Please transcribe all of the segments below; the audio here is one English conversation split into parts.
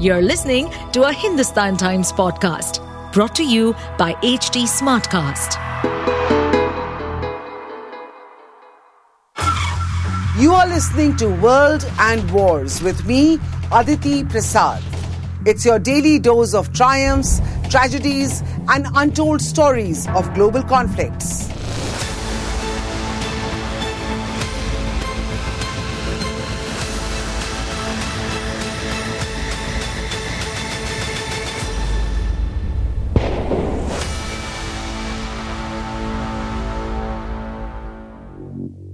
You're listening to a Hindustan Times podcast brought to you by HT Smartcast. You are listening to World and Wars with me, Aditi Prasad. It's your daily dose of triumphs, tragedies, and untold stories of global conflicts.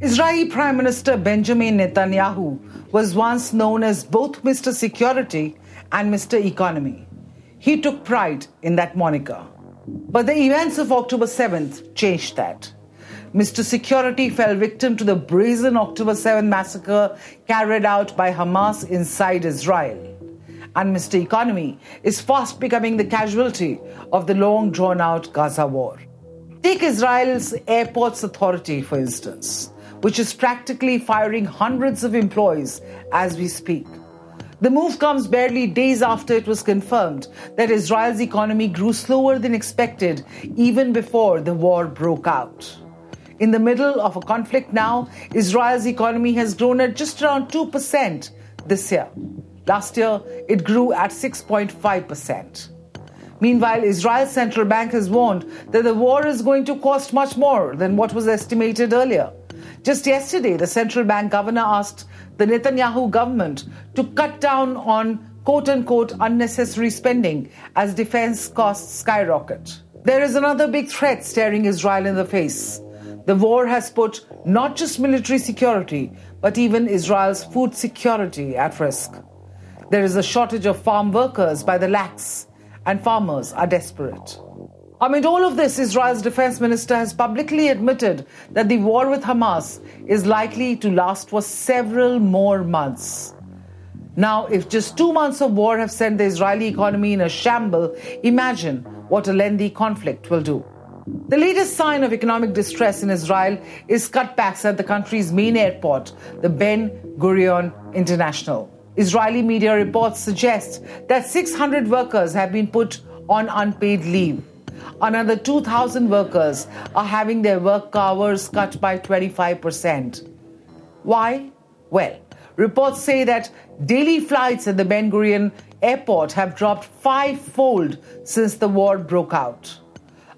Israeli Prime Minister Benjamin Netanyahu was once known as both Mr. Security and Mr. Economy. He took pride in that moniker. But the events of October 7th changed that. Mr. Security fell victim to the brazen October 7 massacre carried out by Hamas inside Israel. And Mr. Economy is fast becoming the casualty of the long drawn out Gaza war. Take Israel's Airports Authority, for instance, which is practically firing hundreds of employees as we speak. The move comes barely days after it was confirmed that Israel's economy grew slower than expected even before the war broke out. In the middle of a conflict now, Israel's economy has grown at just around 2% this year. Last year, it grew at 6.5%. Meanwhile, Israel's central bank has warned that the war is going to cost much more than what was estimated earlier. Just yesterday, the central bank governor asked the Netanyahu government to cut down on quote unquote unnecessary spending as defense costs skyrocket. There is another big threat staring Israel in the face. The war has put not just military security, but even Israel's food security at risk. There is a shortage of farm workers by the lakhs, and farmers are desperate. Amid all of this, Israel's defense minister has publicly admitted that the war with Hamas is likely to last for several more months. Now, if just two months of war have sent the Israeli economy in a shamble, imagine what a lengthy conflict will do. The latest sign of economic distress in Israel is cutbacks at the country's main airport, the Ben Gurion International. Israeli media reports suggest that 600 workers have been put on unpaid leave. Another 2,000 workers are having their work hours cut by 25%. Why? Well, reports say that daily flights at the Ben Gurion airport have dropped fivefold since the war broke out.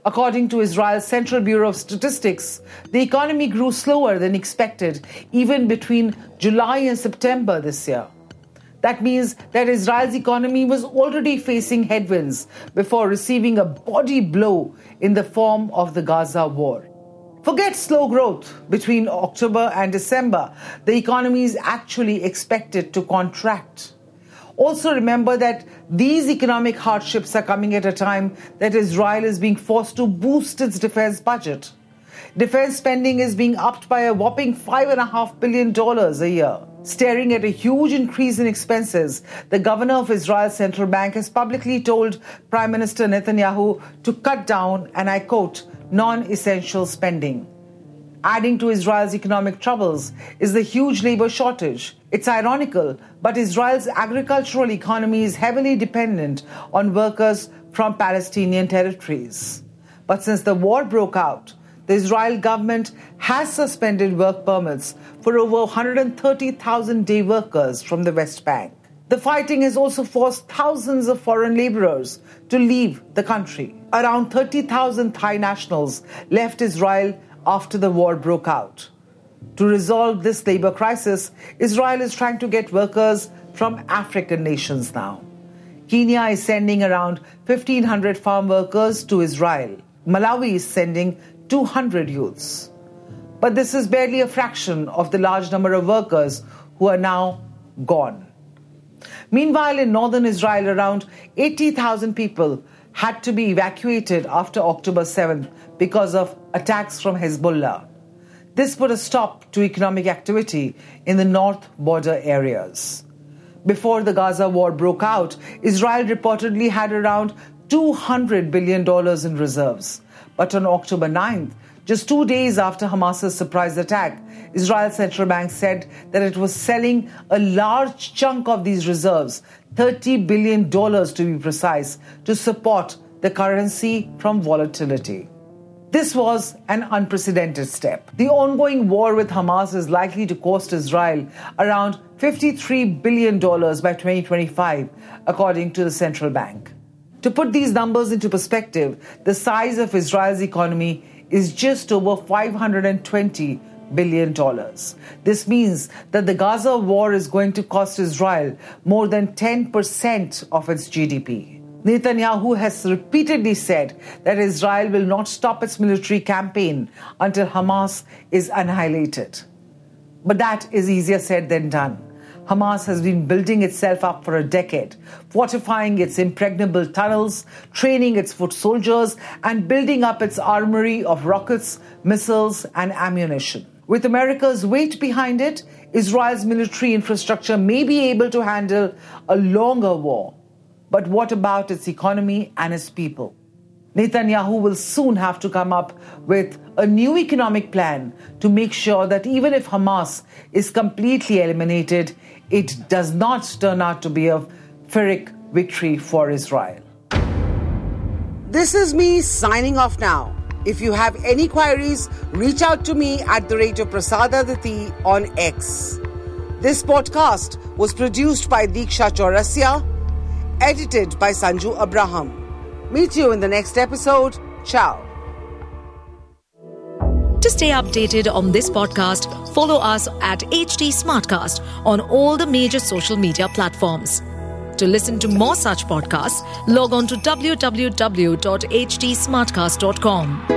According to Israel's Central Bureau of Statistics, the economy grew slower than expected even between July and September this year. That means that Israel's economy was already facing headwinds before receiving a body blow in the form of the Gaza war. Forget slow growth between October and December. The economy is actually expected to contract. Also, remember that these economic hardships are coming at a time that Israel is being forced to boost its defense budget. Defense spending is being upped by a whopping $5.5 billion a year. Staring at a huge increase in expenses, the governor of Israel's central bank has publicly told Prime Minister Netanyahu to cut down, and I quote, non essential spending. Adding to Israel's economic troubles is the huge labor shortage. It's ironical, but Israel's agricultural economy is heavily dependent on workers from Palestinian territories. But since the war broke out, the Israel government has suspended work permits for over 130,000 day workers from the West Bank. The fighting has also forced thousands of foreign laborers to leave the country. Around 30,000 Thai nationals left Israel after the war broke out. To resolve this labor crisis, Israel is trying to get workers from African nations now. Kenya is sending around 1,500 farm workers to Israel. Malawi is sending 200 youths. But this is barely a fraction of the large number of workers who are now gone. Meanwhile, in northern Israel, around 80,000 people had to be evacuated after October 7th because of attacks from Hezbollah. This put a stop to economic activity in the north border areas. Before the Gaza war broke out, Israel reportedly had around $200 billion in reserves. But on October 9th, Just two days after Hamas's surprise attack, Israel's central bank said that it was selling a large chunk of these reserves, $30 billion to be precise, to support the currency from volatility. This was an unprecedented step. The ongoing war with Hamas is likely to cost Israel around $53 billion by 2025, according to the central bank. To put these numbers into perspective, the size of Israel's economy is just over $520 billion. This means that the Gaza war is going to cost Israel more than 10% of its GDP. Netanyahu has repeatedly said that Israel will not stop its military campaign until Hamas is annihilated. But that is easier said than done. Hamas has been building itself up for a decade, fortifying its impregnable tunnels, training its foot soldiers, and building up its armory of rockets, missiles, and ammunition. With America's weight behind it, Israel's military infrastructure may be able to handle a longer war. But what about its economy and its people? Netanyahu will soon have to come up with a new economic plan to make sure that even if Hamas is completely eliminated, it does not turn out to be a Pyrrhic victory for Israel. This is me signing off now. If you have any queries, reach out to me at the rate of Prasadaditi on X. This podcast was produced by Diksha Chaurasia, edited by Sanju Abraham. Meet you in the next episode. Ciao. To stay updated on this podcast, follow us at HT Smartcast on all the major social media platforms. To listen to more such podcasts, log on to www.htsmartcast.com.